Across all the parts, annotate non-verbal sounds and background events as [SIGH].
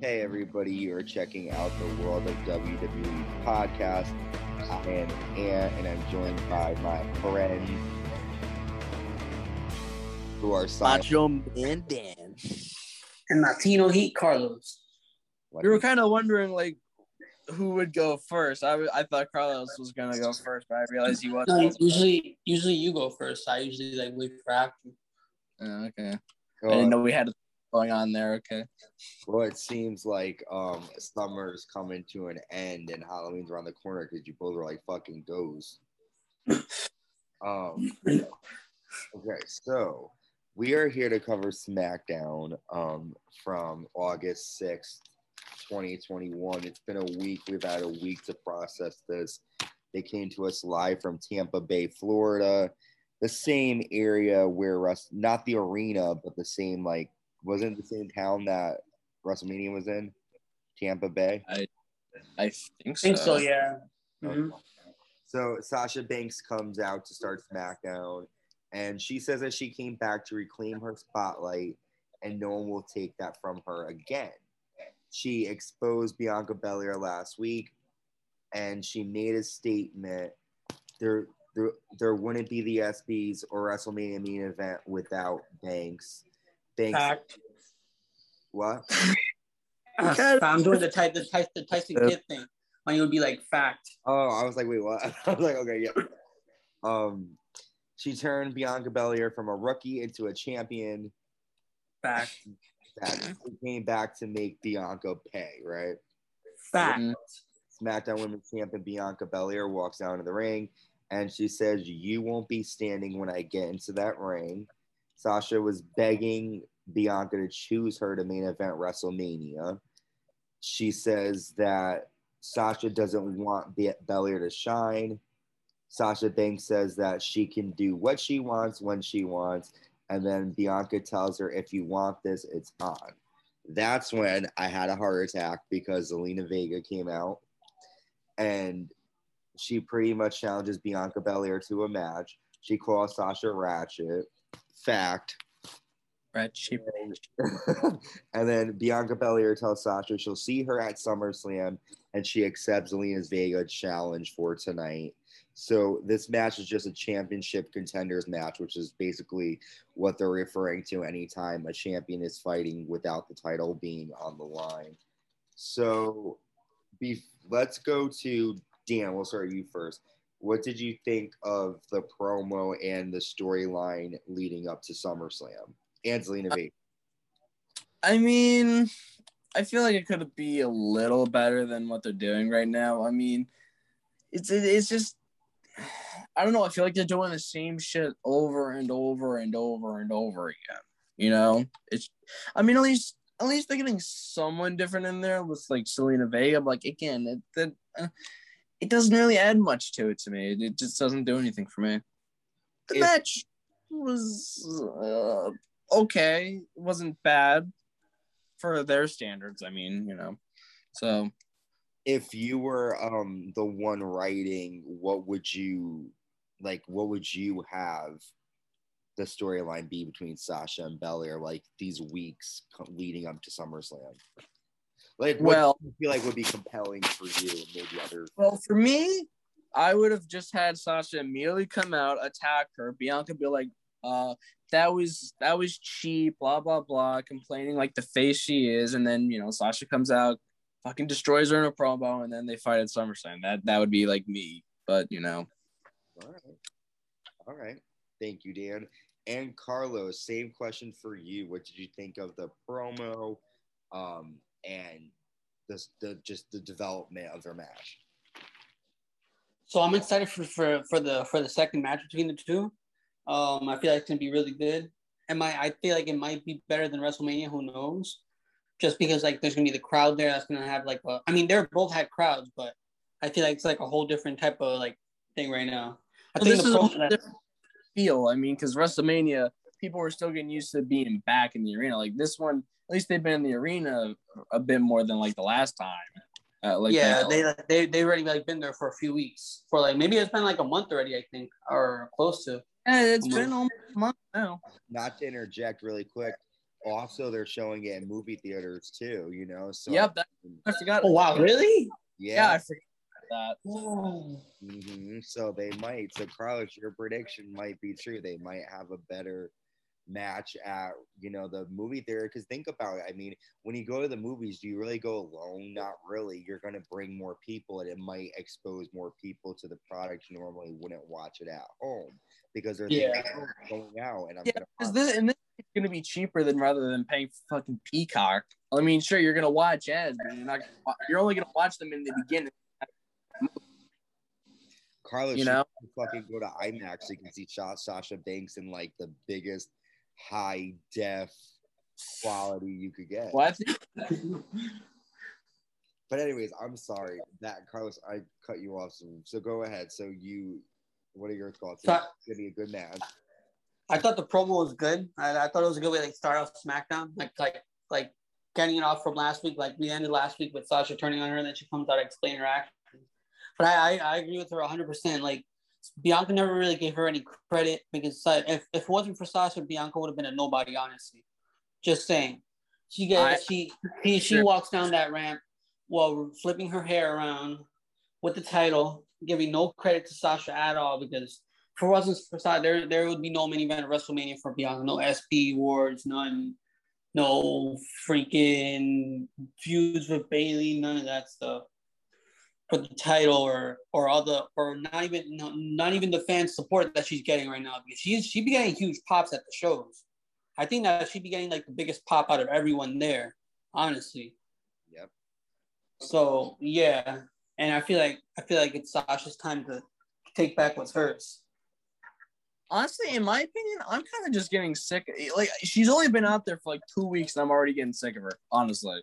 Hey, everybody, you're checking out the World of WWE podcast. I am Ant, and I'm joined by my friends who are silent. Macho Man Dan. and Latino Heat Carlos. We were kind of wondering like who would go first. I, I thought Carlos was gonna go first, but I realized he wasn't. usually, usually you go first. I usually like wait for after. Oh, okay. I Uh, didn't know we had going on there. Okay. well, it seems like um, summer's coming to an end and Halloween's around the corner because you both are like fucking ghosts. [COUGHS] um, okay, so we are here to cover SmackDown um, from August 6th, 2021. It's been a week. We've had a week to process this. They came to us live from Tampa Bay, Florida, the same area where Russ, not the arena, but the same, like, wasn't the same town that WrestleMania was in? Tampa Bay. I think I so. think so, yeah. Mhm. So Sasha Banks comes out to start SmackDown, and she says that she came back to reclaim her spotlight, and no one will take that from her again. She exposed Bianca Belair last week, and she made a statement. There, there, there wouldn't be the ESPYs or WrestleMania main event without Banks. Banks, Fact. what? [LAUGHS] Uh, I'm doing the type, the type, the Tyson Kidd thing. When you would be like fact. Oh, I was like, wait, what? [LAUGHS] I was like, okay, yeah. Um, she turned Bianca Belair from a rookie into a champion. Fact. That came back to make Bianca pay, right? Fact. Mhm. SmackDown Women's Champion Bianca Belair walks down to the ring, and she says, "You won't be standing when I get into that ring." Sasha was begging Bianca to choose her to main event WrestleMania. She says that Sasha doesn't want Be- Belair to shine. Sasha Banks says that she can do what she wants when she wants. And then Bianca tells her, if you want this, it's on. That's when I had a heart attack because Zelina Vega came out and she pretty much challenges Bianca Belair to a match. She calls Sasha Ratchet. Fact. Red sheep. [LAUGHS] and then Bianca Belair tells Sasha she'll see her at SummerSlam and she accepts Zelina's Vega challenge for tonight. So this match is just a championship contenders match, which is basically what they're referring to anytime a champion is fighting without the title being on the line. So be, let's go to Dan. We'll start you first. What did you think of the promo and the storyline leading up to SummerSlam and Zelina Vega? I mean, I feel like it could be a little better than what they're doing right now. I mean, it's it's just I don't know. I feel like they're doing the same shit over and over and over and over again. You know, it's. I mean, at least at least they're getting someone different in there with like Zelina Vega. Like again, that uh, it doesn't really add much to it to me. It, it just doesn't do anything for me. The If- match was uh, okay. It wasn't bad for their standards. I mean, you know, so if you were um the one writing, what would you like? What would you have the storyline be between Sasha and Belair like these weeks leading up to SummerSlam? Like, what Well- do you feel like would be compelling for you and maybe other? Well, for me, I would have just had Sasha immediately come out, attack her. Bianca be like, uh, that was that was cheap, blah blah blah, complaining like the face she is, and then you know Sasha comes out, fucking destroys her in a promo, and then they fight at SummerSlam. That that would be like me, but you know, All right, all right. Thank you, Dan. And Carlos, same question for you. What did you think of the promo, um, and this the just the development of their match? So I'm excited for, for for the for the second match between the two. Um, I feel like it's gonna be really good. And my I feel like it might be better than WrestleMania. Who knows? Just because like there's gonna be the crowd there that's gonna have like a. I mean, they're both had crowds, but I feel like it's like a whole different type of like thing right now. I Well, think this the is a that- different feel. I mean, because WrestleMania, people were still getting used to being back in the arena. Like this one, at least they've been in the arena a bit more than like the last time. Uh, like yeah, they they they already like been there for a few weeks. For like maybe it's been like a month already, I think, or close to. Yeah, it's been almost a month now. not to interject really quick, also they're showing it in movie theaters too. You know, so Yep, that- I forgot. Oh wow, really? Yeah, I forgot that. Oh. hmm So they might. So Carlos, your prediction might be true. They might have a better match at you know the movie theater. Because think about it. I mean, when you go to the movies, do you really go alone? Not really. You're going to bring more people, and it might expose more people to the product you normally wouldn't watch it at home because they're Yeah. "Oh, going out and I'm Yeah, gonna this and this is gonna be cheaper than rather than paying for fucking Peacock. I mean, sure, you're gonna watch ads, but you're not. Gonna, you're only gonna watch them in the beginning. Carlos, You know? fucking go to IMAX so you can see Sha- Sasha Banks in like the biggest high def quality you could get. What? But anyways, I'm sorry that Carlos, I cut you off. So, so go ahead. So you, what are your thoughts? So- it's gonna be a good match. I thought the promo was good. I, I thought it was a good way to like, start off SmackDown, like like like getting it off from last week. Like we ended last week with Sasha turning on her, and then she comes out explaining her actions. But I I, I agree with her 100. percent Like Bianca never really gave her any credit because if, if it wasn't for Sasha, Bianca would have been a nobody. Honestly, just saying. She gets she she, she Sure. walks down that ramp while flipping her hair around with the title, giving no credit to Sasha at all because if it wasn't for Sasha, there there would be no main event at WrestleMania for Bianca, no ESPY awards, none, no freaking feuds with Bayley, none of that stuff. For the title or or other or not even no, not even the fan support that she's getting right now because she's she be getting huge pops at the shows. I think that she'd be getting like the biggest pop out of everyone there, honestly. Yep. So yeah, and I feel like I feel like it's Sasha's time to take back what's hers. Honestly, in my opinion, I'm kind of just getting sick. Like, she's only been out there for like two weeks, and I'm already getting sick of her. Honestly,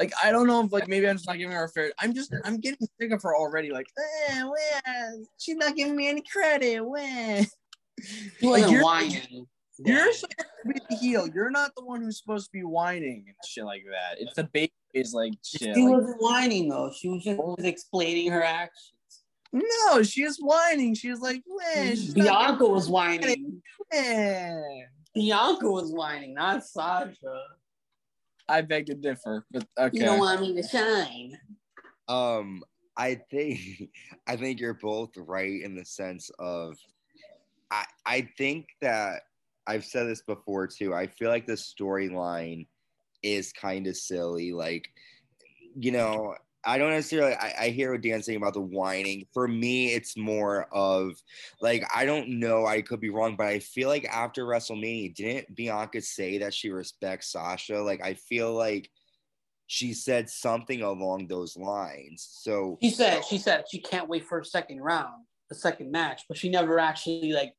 like, I don't know if like maybe I'm just not giving her a fair. I'm just I'm getting sick of her already. Like, eh, well, she's not giving me any credit. When She Like, you're- whining. you're supposed to be the heel, you're not the one who's supposed to be whining and shit like that. It's the baby is like shit. She like- wasn't whining though. She was just explaining her actions. no, she was whining. She was like, man, Bianca was whining. man. Bianca was whining, not Sasha. I beg to differ, but okay. You don't want me to shine. Um, I think [LAUGHS] I think you're both right in the sense of I I think that I've said this before too. I feel like the storyline is kind of silly. Like, you know, I don't necessarily I, I hear what Dan's saying about the whining. For me, it's more of like I don't know, I could be wrong, but I feel like after WrestleMania, didn't Bianca say that she respects Sasha? Like I feel like she said something along those lines. So She said she said she can't wait for a second round, the second match, but she never actually like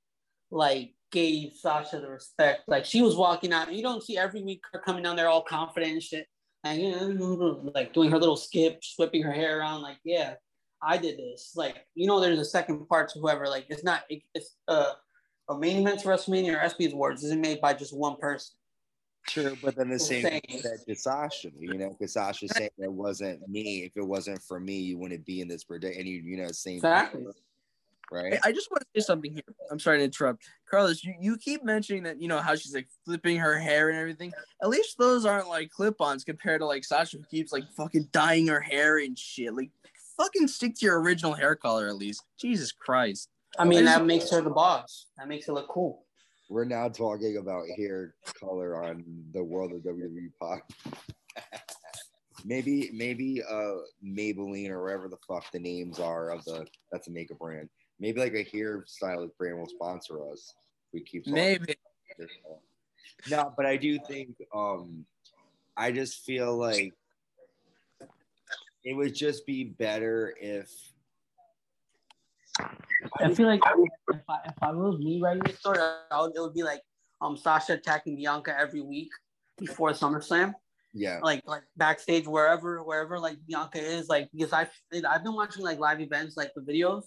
like gave Sasha the respect. Like she was walking out. You don't see every week her coming down there all confident and shit. And you know, like doing her little skip, whipping her hair around, like, yeah, I did this. Like, you know, there's a second part to whoever, like, it's not it, it's uh a main event to WrestleMania or ESPY's awards isn't made by just one person. True, but then the same Same. thing said to Sasha, you know, because Sasha saying it wasn't me. If it wasn't for me, you wouldn't be in this predict. And you, you know, same Exactly. thing, right? I just want to say something here. I'm sorry to interrupt. Carlos, you, you keep mentioning that, you know, how she's like flipping her hair and everything. At least those aren't like clip ons compared to like Sasha who keeps like fucking dyeing her hair and shit. Like, fucking stick to your original hair color at least. Jesus Christ. I mean, that makes her the boss. That makes it look cool. We're now talking about hair color on the World of WWE pod. [LAUGHS] maybe, maybe uh Maybelline or whatever the fuck the names are of the that's a makeup brand. Maybe like a hairstylist brand will sponsor us. We keep. Maybe. No, but I do think um I just feel like it would just be better if I feel like if I, if I was me writing this story, I would, it would be like um Sasha attacking Bianca every week before SummerSlam, yeah like like backstage wherever wherever like Bianca is, like because I've I've been watching like live events, like the videos,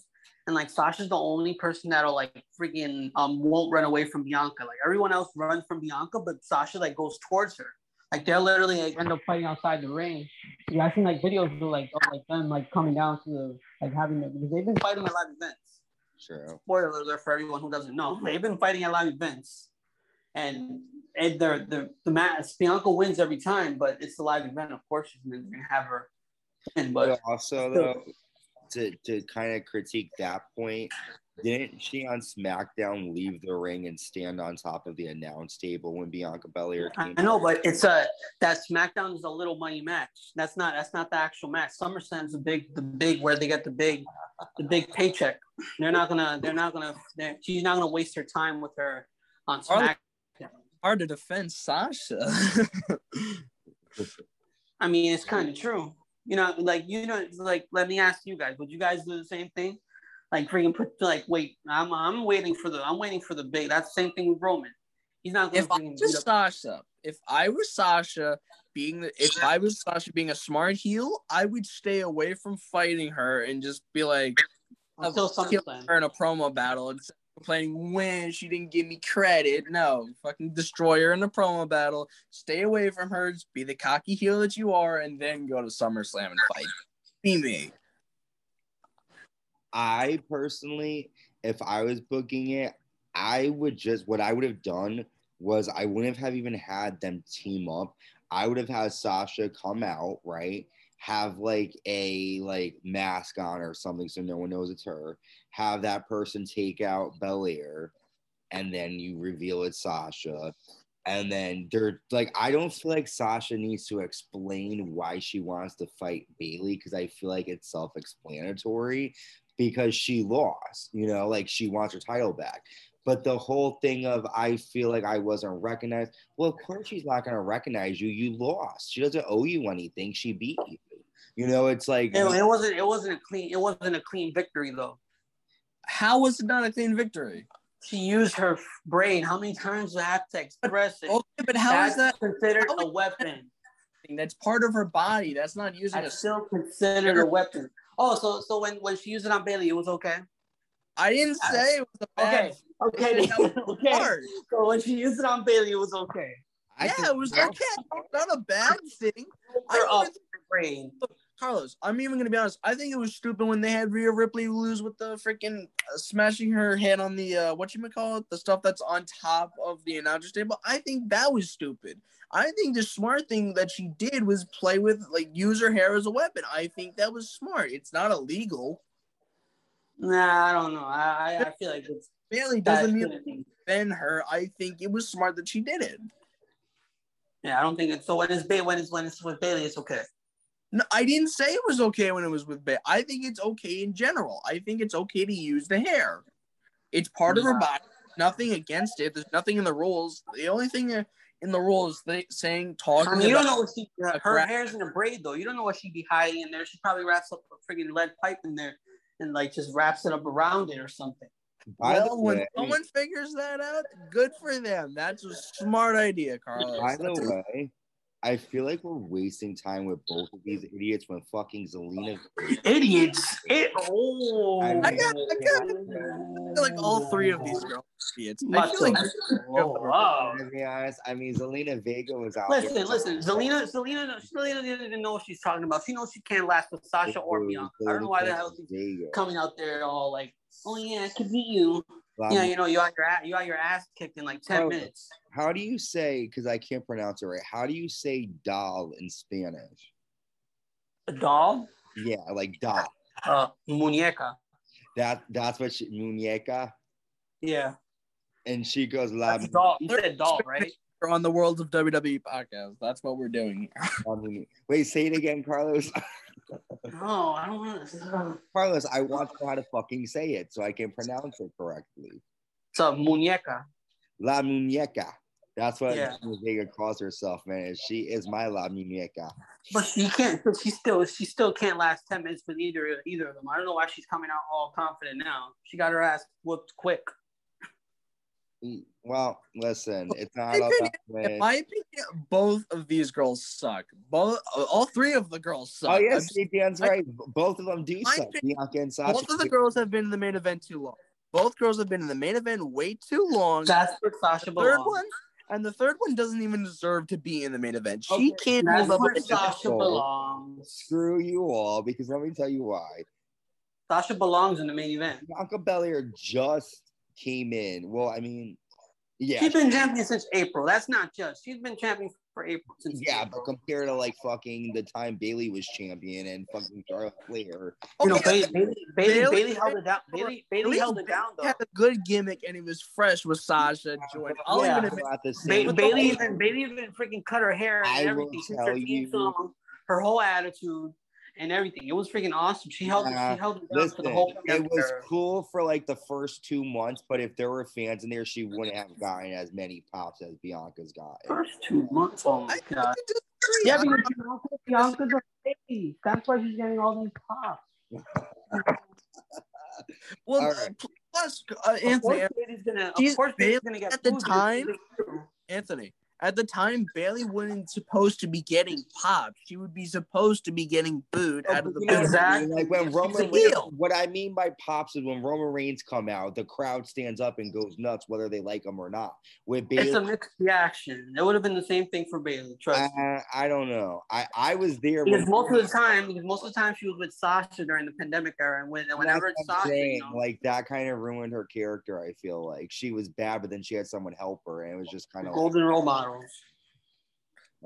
and like Sasha's the only person that'll like freaking um won't run away from Bianca. Like everyone else runs from Bianca, but Sasha like goes towards her. Like they'll literally like, end up fighting outside the ring. Yeah, I've seen like videos of like of, like them like coming down to the like having the, because they've been fighting at live events sure spoiler alert for everyone who doesn't know. They've been fighting at live events, and and the the the match Bianca wins every time, but it's a live event. Of course, she's gonna have her. win, but But also though, to to kind of critique that point, didn't she on SmackDown leave the ring and stand on top of the announce table when Bianca Belair I know, but it's a that SmackDown is a little money match. That's not that's not the actual match. SummerSlam's the big the big where they get the big the big paycheck. They're not gonna they're not gonna they're, she's not gonna waste her time with her on Are Smack. Hard to defend Sasha. [LAUGHS] I mean, it's kind of true. You know, like you know, like let me ask you guys: Would you guys do the same thing? Like freaking put like wait, I'm I'm waiting for the I'm waiting for the big. That's the same thing with Roman. He's not gonna if I freaking was up- Sasha, if I was Sasha being the, if I was Sasha being a smart heel, I would stay away from fighting her and just be like until SummerSlam. her in a promo battle and complaining when she didn't give me credit. No, fucking destroy her in a promo battle. Stay away from her. Be the cocky heel that you are, and then go to SummerSlam and fight. Be me. I personally, if I was booking it, I would just what I would have done was I wouldn't have even had them team up. I would have had Sasha come out, right? Have like a like mask on or something so no one knows it's her. Have that person take out Belair, and then you reveal it's Sasha. And then they're like, I don't feel like Sasha needs to explain why she wants to fight Bayley because I feel like it's self explanatory because she lost, you know, like she wants her title back. But the whole thing of I feel like I wasn't recognized. Well, of course she's not gonna recognize you. You lost. She doesn't owe you anything. She beat you. You know, it's like It, it wasn't it wasn't a clean it wasn't a clean victory though. How was it not a clean victory? She used her brain. How many times do I have to express it? Okay, but how That's is that? considered a weapon? That's part of her body. That's not using a. That's still considered a weapon. Oh, so so when when she used it on Bayley, it was okay. I didn't say it was a bad. Okay, okay, [LAUGHS] okay. hard. So when she used it on Bayley, it was okay. I yeah, it was okay. It's not a bad thing. I up her brain. Carlos, I'm even gonna be honest. I think it was stupid when they had Rhea Ripley lose with the freaking uh, smashing her head on the uh, what you call it, the stuff that's on top of the announcer's table. I think that was stupid. I think the smart thing that she did was play with like use her hair as a weapon. I think that was smart. It's not illegal. Nah, I don't know. I I, I feel like it's Bayley doesn't mean shouldn't defend her. I think it was smart that she did it. Yeah, I don't think it's so. When it's ba- when it's when it's with Bayley, it's okay. No, I didn't say it was okay when it was with Bayley. I think it's okay in general. I think it's okay to use the hair. It's part of her body. Nothing against it. There's nothing in the rules. The only thing uh, in the rules they saying talking I mean, you don't know what she her, a hair's in a braid though. You don't know what she'd be hiding in there. She probably wraps up a freaking lead pipe in there and like just wraps it up around it or something. By the well, when way- someone figures that out, good for them. That's a smart idea, Carlos. By the That's a- way, I feel like we're wasting time with both of these idiots when fucking Zelina. Idiots! Eh, it, oh, I I got- I got- I feel like all three of these girls are idiots. I feel like Oh, wow. To be honest, I mean Zelina Vega was out. Listen, there. listen, Zelina, Zelina, Zelina didn't know what she's talking about. She knows she can't last with Sasha or Bianca. I don't know why the hell she's Vega. coming out there all like, oh yeah, I could beat you. Yeah, you know, you got your ass, you got your ass kicked in like ten Oh. minutes. How do you say? Because I can't pronounce it right. How do you say doll in Spanish? A doll, Yeah, like doll. uh, muñeca. That that's what she muñeca. Yeah, And she goes la that's a doll. You said doll, right? [LAUGHS] we're on the World of WWE podcast. That's what we're doing here. Wait, say it again, Carlos. [LAUGHS] No, I don't want to. Carlos, I want to know how to fucking say it so I can pronounce it correctly. It's a muñeca. La muñeca. That's what Yeah. Zelina Vega calls herself, man. She is my la muñeca. But she can't. But she still, she still can't last ten minutes with either either of them. I don't know why she's coming out all confident now. She got her ass whooped quick. Well, listen, it's not In all my about opinion, In my opinion, both of these girls suck. Both, all three of the girls oh, suck. Oh yeah, I'm- Steve I- right. Both of them do suck. opinion- Bianca and Sasha. both of the girls have been in the main event too long. Both girls have been in the main event way too long. That's where Sasha the third belongs. one, and the third one doesn't even deserve to be in the main event. She Okay, can't That's hold up. where Sasha belongs. Screw you all, because let me tell you why. Sasha belongs in the main event. Bianca Belair just came in. Well, I mean, Yeah, She's been champion since April. That's not just. She's been champion for April since. yeah, April. but compared to like fucking the time Bayley was champion and fucking Charlotte Flair, you know, oh, Bayley, Bayley, Bayley, Bayley- Bayley held it down. Bayley, Bayley held it down though. He had a good gimmick and he was fresh with Sasha joined. I'll Yeah. even admit, the Ba- same. But Bayley even Bayley even freaking cut her hair and I everything. Since her tell theme you- song, her whole attitude and everything. It was freaking awesome. She held Nah, it. She held it down for the whole. it was era. cool for like the first two months, but if there were fans in there, she wouldn't have gotten as many pops as Bianca's got. First two months. Oh my I, god. Yeah, because Bianca, Bianca's a baby. That's why she's getting all these pops. [LAUGHS] well, All right. plus uh, Of Anthony, course, Bayley's gonna. Of course, Bayley's gonna get at the time- Anthony. At the time, Bayley wasn't supposed to be getting popped. She would be supposed to be getting booed Oh, out of the but you building. Exactly. Like when Roman Reigns, what I mean by pops is when Roman Reigns come out, the crowd stands up and goes nuts, whether they like him or not. With Bayley, It's a mixed reaction. It would have been the same thing for Bayley. Trust me. I, I don't know. I, I was there. Because when- most of the time, because most of the time she was with Sasha during the pandemic era, and when, whenever it's Sasha, saying, you know, like that kind of ruined her character. I feel like she was bad, but then she had someone help her, and it was just kind of. golden role models.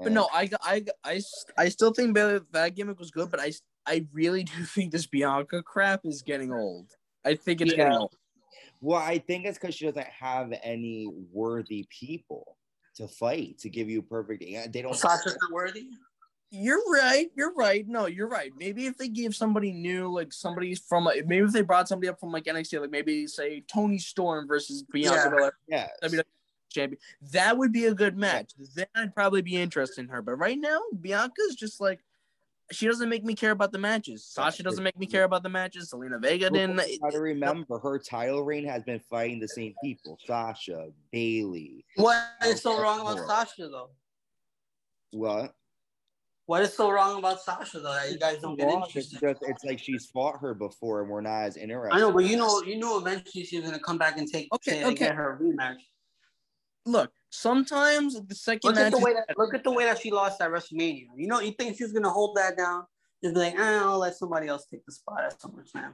But no, I, I, I, I still think Bayley that gimmick was good, but I, I really do [LAUGHS] think this Bianca crap is getting old. I think it's Yeah. getting old. Well, I think it's because she doesn't have any worthy people to fight to give you a perfect. They don't. Sasha's not worthy. You're right. You're right. No, you're right. Maybe if they gave somebody new, like somebody from, like, maybe if they brought somebody up from like NXT, like maybe say Toni Storm versus Bianca Yeah. Belair, Yes. WWE champion, that would be a good match. Then I'd probably be interested in her. But right now, Bianca's just like, she doesn't make me care about the matches. Sasha doesn't make me care about the matches. Zelina Vega didn't. Well, you gotta remember her title reign has been fighting the same people: Sasha, Bayley. What is so wrong about Sasha though? What? What is so wrong about Sasha though that you guys don't get Well, It's interested? just it's like she's fought her before, and we're not as interested. I know, but you know, you know, eventually she's gonna come back and take Okay, and okay. get her rematch. Look, sometimes the second Look match. at the is- way that look at the way that she lost at WrestleMania. You know, you think she's gonna hold that down? Just be like, eh, I'll let somebody else take the spot at SummerSlam.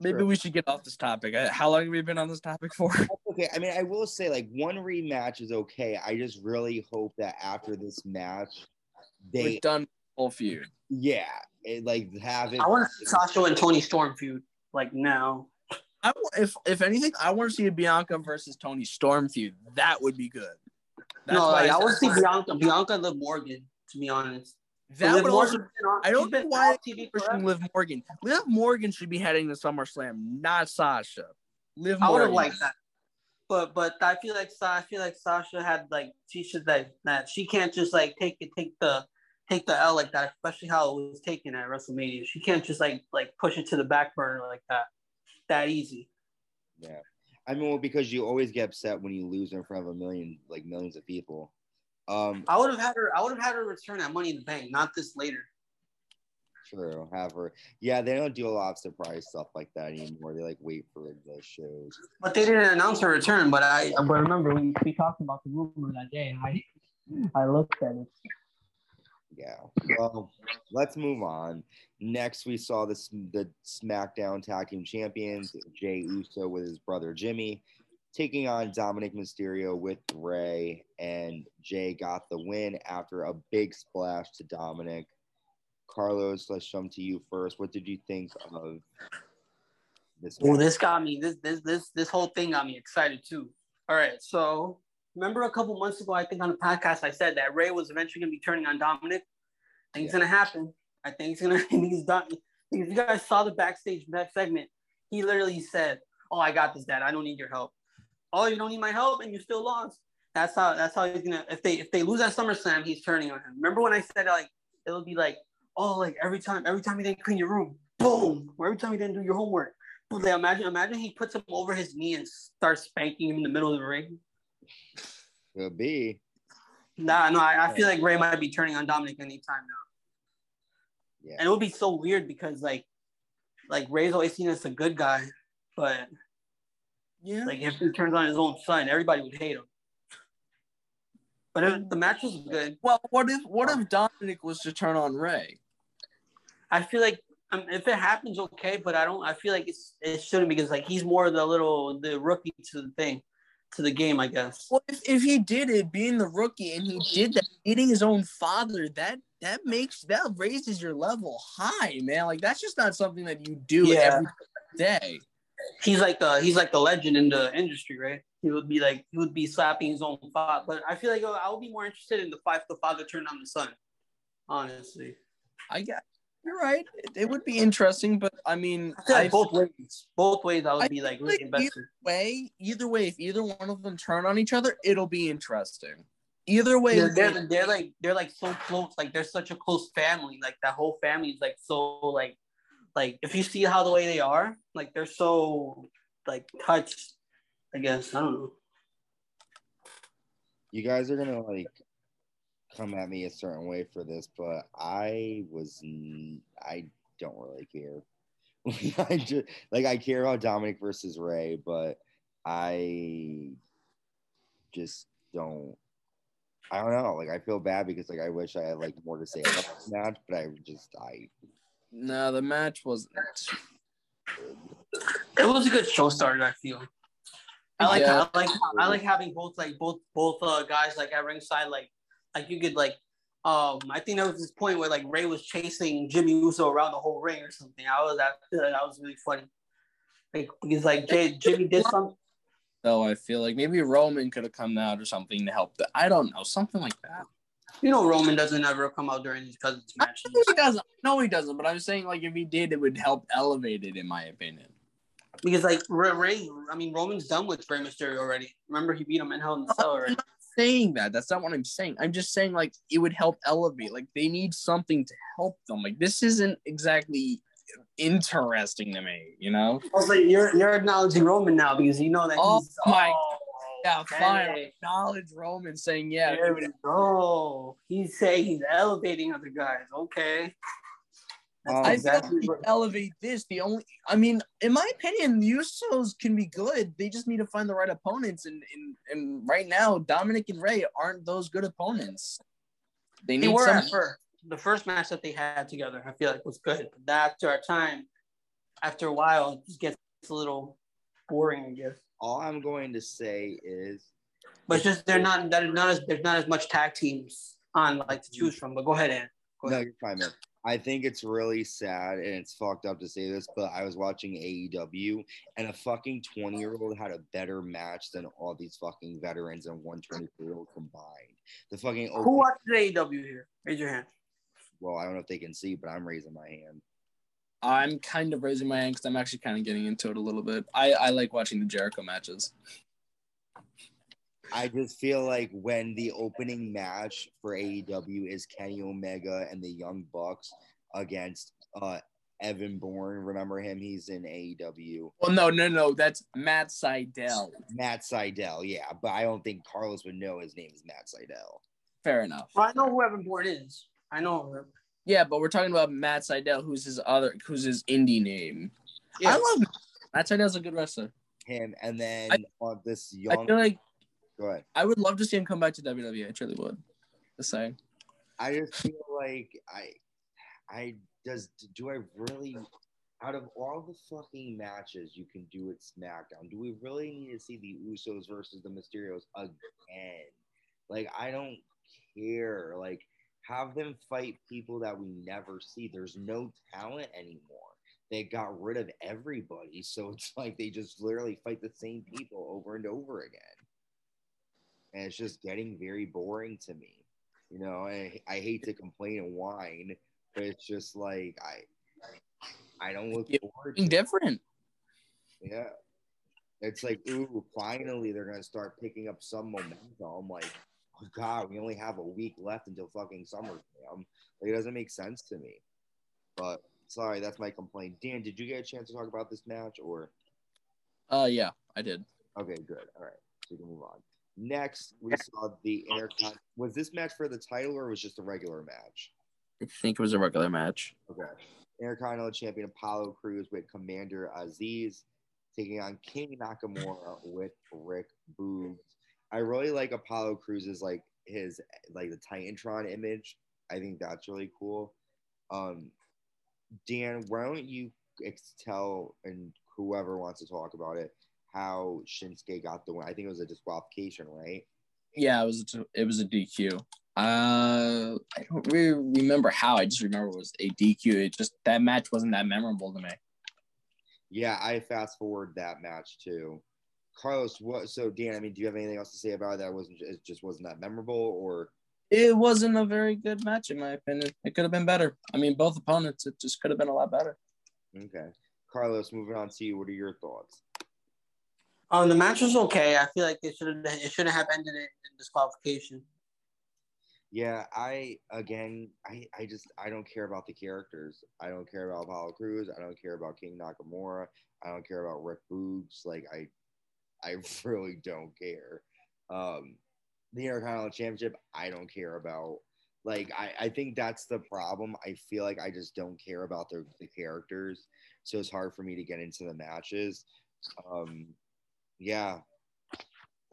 maybe Sure. we should get off this topic. Uh, How long have we been on this topic for? [LAUGHS] Okay, I mean, I will say like one rematch is okay. I just really hope that after this match, We're they done with whole feud. yeah, it, like have it. I want to see Sasha and Toni Storm feud like now. I if if anything, I want to see a Bianca versus Toni Storm feud. That would be good. That's no, like, I want to see Bianca, Bianca, Liv Morgan. To be honest, That would also. on- I don't know why TV pushing. Liv Morgan. Liv Morgan should be heading to SummerSlam, not Sasha. Liv Morgan. I would have liked that. But but I feel like I feel like Sasha had like she should like that she can't just like take it take the take the L like that, especially how it was taken at WrestleMania. She can't just like like push it to the back burner like that. That easy. Yeah, I mean, well, because you always get upset when you lose in front of a million, like millions of people. Um, I would have had her I would have had her return that Money in the Bank, not this later. true, have her. Yeah, they don't do a lot of surprise stuff like that anymore. They like wait for the shows. But they didn't announce her return. But I but remember we, we talked about the rumor that day and I I looked at it. Yeah. Well, let's move on. Next, we saw this the SmackDown Tag Team Champions Jay Uso with his brother Jimmy taking on Dominik Mysterio with Rey, and Jay got the win after a big splash to Dominik. Carlos, let's jump to you first. What did you think of this? Well, this got me. This this this this whole thing got me excited too. All right, so remember a couple months ago, I think on the podcast, I said that Rey was eventually gonna be turning on Dominik. I think it's Yeah. gonna happen. I think it's gonna. [LAUGHS] I think he's done. If you guys saw the backstage back segment, he literally said, "Oh, I got this, Dad. I don't need your help. Oh, you don't need my help, and you still lost." That's how. That's how he's gonna. If they if they lose at SummerSlam, he's turning on him. Remember when I said like it'll be like, oh, like every time every time he didn't clean your room, boom, or every time he didn't do your homework. But like, imagine, imagine he puts him over his knee and starts spanking him in the middle of the ring. Could be. Nah, no, I, I feel like Rey might be turning on Dominik anytime now, Yeah. and it would be so weird because like, like Rey's always seen as a good guy, but Yeah. like if he turns on his own son, everybody would hate him. But it, the match was good. Well, what if what if Dominik was to turn on Ray? I feel like um, if it happens, okay, but I don't. I feel like it's it shouldn't because like he's more the little the rookie to the thing, to the game, I guess. Well, if, if he did it, being the rookie, and he did that, beating his own father, that that makes that raises your level high, man. Like that's just not something that you do Yeah. every day. He's like the he's like the legend in the industry, right? He would be like he would be slapping his own father. But I feel like I would be more interested in the five the father turned on the son. Honestly, I get you're right. It, it would be interesting, but I mean, I feel like I- both ways, both ways, I would I be like really like invested. way, either way, if either one of them turn on each other, it'll be interesting. Either way, They're, they're, they're like they're like so close, like they're such a close family. Like that whole family is like so like like if you see how the way they are, like they're so like touched. I guess I don't know. You guys are gonna like come at me a certain way for this, but I was n- I don't really care. [LAUGHS] I just like I care about Dominik versus Rey, but I just don't. I don't know. Like I feel bad because like I wish I had like more to say about this [LAUGHS] match, but I just I no, the match wasn't. It was a good show starter. I feel. I like Yeah. I like I like having both like both both uh, guys like at ringside like like you could like um I think there was this point where like Rey was chasing Jimmy Uso around the whole ring or something. I was that that was really funny. Like because like Jay, Jimmy did something. Though I feel like maybe Roman could have come out or something to help. The, I don't know, something like that. You know Roman doesn't ever come out during these cousins matches. he doesn't. No, he doesn't. But I'm saying like if he did, it would help elevate it, in my opinion. Because like Rey, Rey, I mean Roman's done with Rey Mysterio already. Remember he beat him in Hell in the Cell already. Saying that, that's not what I'm saying. I'm just saying like it would help elevate. Like they need something to help them. Like this isn't exactly interesting to me, you know. Also, you're you're acknowledging Roman now because you know that Oh he's my- oh, Yeah, okay. fine. Acknowledge Roman saying yeah. There we go. He's saying he's elevating other guys. Okay. That's Um, I exactly feel like what- elevate this. The only, I mean, in my opinion, the Usos can be good. They just need to find the right opponents, and and, and right now, Dominik and Rey aren't those good opponents. They they were some. at first. The first match that they had together, I feel like was good. But after our time, after a while, it just gets a little boring, I guess. all I'm going to say is But it's just they're not that not as there's not as much tag teams on like to choose from. But go ahead, and. No, you're fine, man. I think it's really sad and it's fucked up to say this, but I was watching AEW and a fucking 20 year old had a better match than all these fucking veterans and 123 year old combined. The fucking Who open, watched AEW here? Raise your hand. well, I don't know if they can see, but I'm raising my hand. I'm kind of raising my hand because I'm actually kind of getting into it a little bit. I I like watching the Jericho matches. I just feel like when the opening match for AEW is Kenny Omega and the Young Bucks against uh Evan Bourne, remember him? He's in AEW. Well, no, no, no. That's Matt Sydal. Matt Sydal, yeah, but I don't think Carlos would know his name is Matt Sydal. Fair enough. Well, I know who Evan Bourne is. I know him. Yeah, but we're talking about Matt Sydal, who's his other, who's his indie name. Yeah. I love Matt. Matt Sydal's a good wrestler. Him and then I- on this I young feel like go ahead. I would love to see him come back to WWE. I truly would. Just saying. I just feel like I I does do I really out of all the fucking matches you can do at SmackDown, do we really need to see the Usos versus the Mysterios again? Like I don't care. Like have them fight people that we never see. There's no talent anymore. They got rid of everybody, so it's like they just literally fight the same people over and over again. And it's just getting very boring to me. You know, I, I hate to complain and whine, but it's just like I I don't look Yeah, forward to it. different. Yeah. It's like, ooh, finally they're gonna start picking up some momentum. Like, oh god, we only have a week left until fucking SummerSlam. Like, it doesn't make sense to me. But sorry, that's my complaint. Dan, did you get a chance to talk about this match or Uh, yeah, I did. okay, good. All right. So we can move on. Next, we saw the Intercon. Was this match for the title or was just a regular match? I think it was a regular match. Okay. Intercontinental Champion Apollo Crews with Commander Azeez taking on King Nakamura with Rick Boogs. I really like Apollo Crews's like his like the Titantron image. I think that's really cool. Um, Dan, why don't you ex- tell and whoever wants to talk about it how Shinsuke got the win. I think it was a disqualification, right? Yeah, it was a, it was a DQ. Uh, I don't really remember how. I just remember it was a DQ. It just that match wasn't that memorable to me. Yeah, I fast forward that match too. Carlos, what? So Dan, I mean, do you have anything else to say about it that wasn't it just wasn't that memorable, or It wasn't a very good match in my opinion. It could have been better. I mean, both opponents. It just could have been a lot better. okay? Carlos, moving on to you. What are your thoughts? Um, the match was okay. I feel like it should have it shouldn't have ended in, in disqualification. Yeah, I again, I I just I don't care about the characters. I don't care about Apollo Crews. I don't care about King Nakamura. I don't care about Rick Boogs. Like I, I [LAUGHS] really don't care. Um, the Intercontinental Championship, I don't care about. Like I, I think that's the problem. I feel like I just don't care about the, the characters, so it's hard for me to get into the matches. Um, yeah,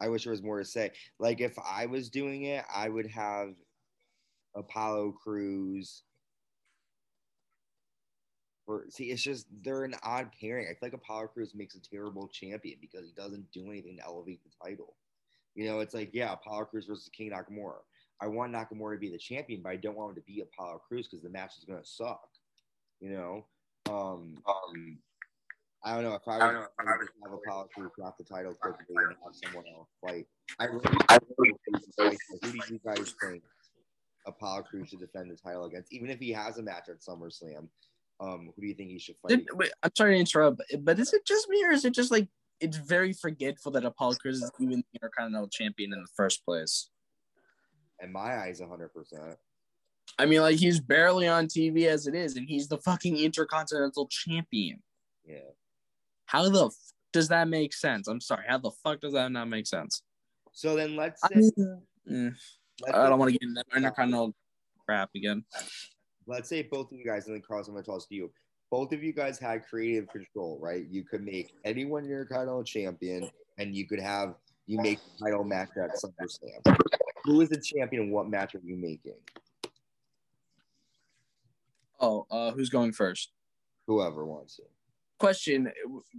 I wish there was more to say. Like if I was doing it, I would have Apollo Crews. For see, it's just they're an odd pairing. I feel like Apollo Crews makes a terrible champion because he doesn't do anything to elevate the title. You know, it's like yeah, Apollo Crews versus King Nakamura. I want Nakamura to be the champion, but I don't want him to be Apollo Crews because the match is gonna suck. You know, um, um, I don't know if I would, I I would just have Apollo Crews drop the title quickly and have someone else fight. I really, I really who do you guys think Apollo Crews should defend the title against, even if he has a match at SummerSlam? Um, who do you think he should fight? Did, wait, I'm sorry to interrupt, but is it just me or is it just like it's very forgetful that Apollo Crews is even the Intercontinental Champion in the first place? In my eyes, 100%. I mean, like he's barely on TV as it is, and he's the fucking Intercontinental Champion. Yeah. How the f- does that make sense? I'm sorry. How the fuck does that not make sense? So then let's I, mean, mm, let's I don't want to get into Intercontinental crap again. let's say both of you guys, and then Carlos, I'm going to toss to you. Both of you guys had creative control, right? You could make anyone your title champion, and you could have you make the title match at SummerSlam. Who is the champion? and What match are you making? Oh, uh, who's going first? Whoever wants to. Question: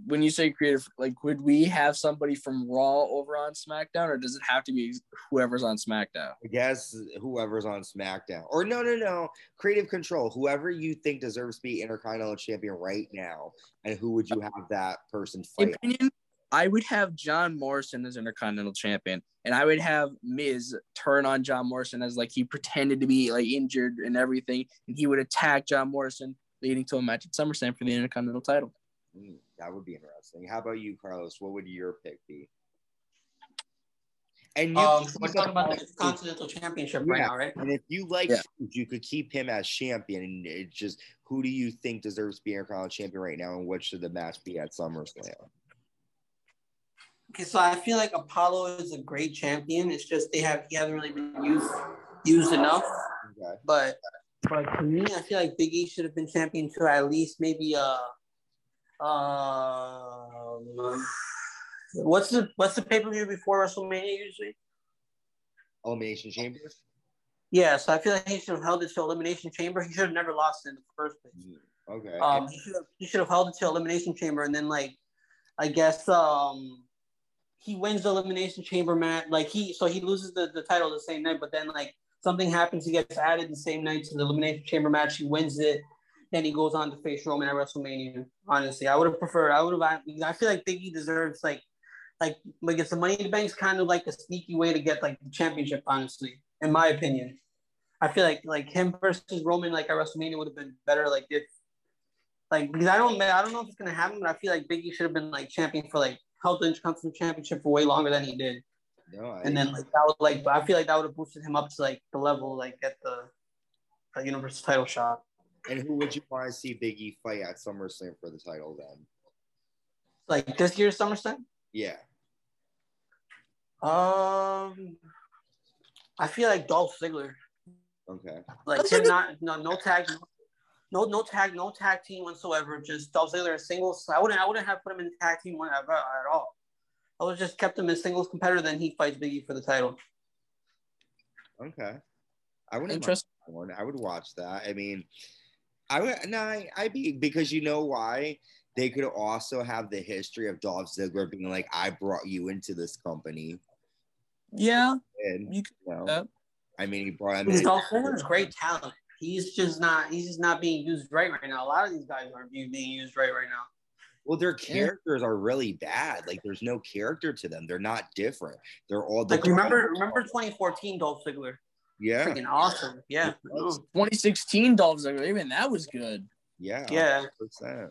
When you say creative, like, would we have somebody from Raw over on SmackDown, or does it have to be whoever's on SmackDown? I guess whoever's on SmackDown, or no, no, no, creative control. Whoever you think deserves to be Intercontinental Champion right now, and who would you have that person fight? opinion, I would have John Morrison as Intercontinental Champion, and I would have Miz turn on John Morrison as like he pretended to be like injured and everything, and he would attack John Morrison, leading to a match at SummerSlam for the Intercontinental title. Mm, that would be interesting. How about you, Carlos? What would your pick be? And you, um, we're talking about the Continental Championship right Yeah. now, right? And if you like Yeah. You could keep him as champion. And it's just who do you think deserves to be Intercontinental champion right now, and what should the match be at SummerSlam? Okay, so I feel like Apollo is a great champion. It's just they have he hasn't really been used used enough. Okay. But but to me, I feel like Big E should have been champion too. At least maybe uh um what's the what's the pay per view before WrestleMania usually? Elimination Chambers. Yeah, so I feel like he should have held it to Elimination Chamber. He should have never lost it in the first place. Okay. Um, he should have he should have held it to Elimination Chamber, and then like, I guess um, he wins the Elimination Chamber match. Like he so he loses the, the title the same night, but then like something happens, he gets added the same night to the Elimination Chamber match. He wins it, then he goes on to face Roman at WrestleMania. Honestly, I would have preferred. I would have. I feel like Big E deserves like. Like, like it's the Money in the Bank's kind of like a sneaky way to get like the championship. Honestly, in my opinion, I feel like like him versus Roman like at WrestleMania would have been better. Like if like because I don't I don't know if it's gonna happen, but I feel like Biggie should have been like champion for like held the Intercontinental Championship for way longer than he did, no, I, and then like that would like I feel like that would have boosted him up to like the level like at the, the Universal title shot. And who would you want to see Big E fight at SummerSlam for the title then? Like this year's SummerSlam. Yeah. Um, I feel like Dolph Ziggler. Okay. Like That's him not no no tag. No, no tag, no tag team whatsoever. Just Dolph Ziggler as singles. I wouldn't, I wouldn't have put him in tag team one at, at all. I would just kept him as singles competitor. Then he fights Biggie for the title. Okay. I wouldn't mind Interesting. that one. I would watch that. I mean, I would no, I, I'd be because you know why? they could also have the history of Dolph Ziggler being like, "I brought you into this company." Yeah, And you could. you know, Uh, I mean, he brought him Because in. Dolph Ziggler's great talent. He's just not. He's just not being used right right now. A lot of these guys aren't being being used right right now. Well, their characters are really bad. Like, there's no character to them. They're not different. They're all the Like remember, remember 2014 Dolph Ziggler, Yeah, freaking awesome. Yeah, no. 2016 Dolph Ziggler, even that was good. yeah, yeah. percent.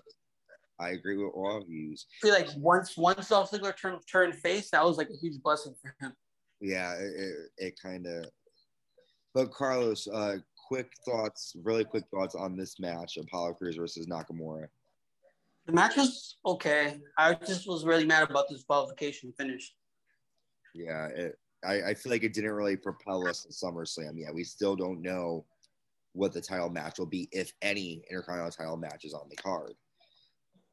I agree with all of you. I feel like once once Dolph Ziggler turned turned face, that was like a huge blessing for him. Yeah, it, it, it kind of. But Carlos, uh, quick thoughts, really quick thoughts on this match: Apollo Crews versus Nakamura. The match was okay. I just was really mad about this qualification finish. Yeah, it, I, I feel like it didn't really propel us to SummerSlam. Yeah, we still don't know what the title match will be, if any Intercontinental title matches on the card.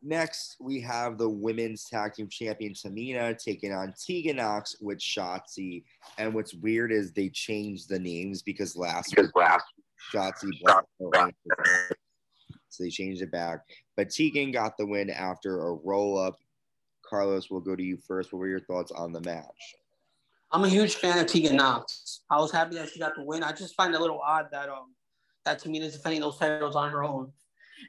Next, we have the women's tag team champion Tamina taking on Tegan Nox with Shotzi. And what's weird is they changed the names because last week Shotzi blocked so they changed it back. But Tegan got the win after a roll up. Carlos, we'll go to you first. What were your thoughts on the match? I'm a huge fan of Tegan Nox. I was happy that she got the win. I just find it a little odd that um that Tamina's defending those titles on her own.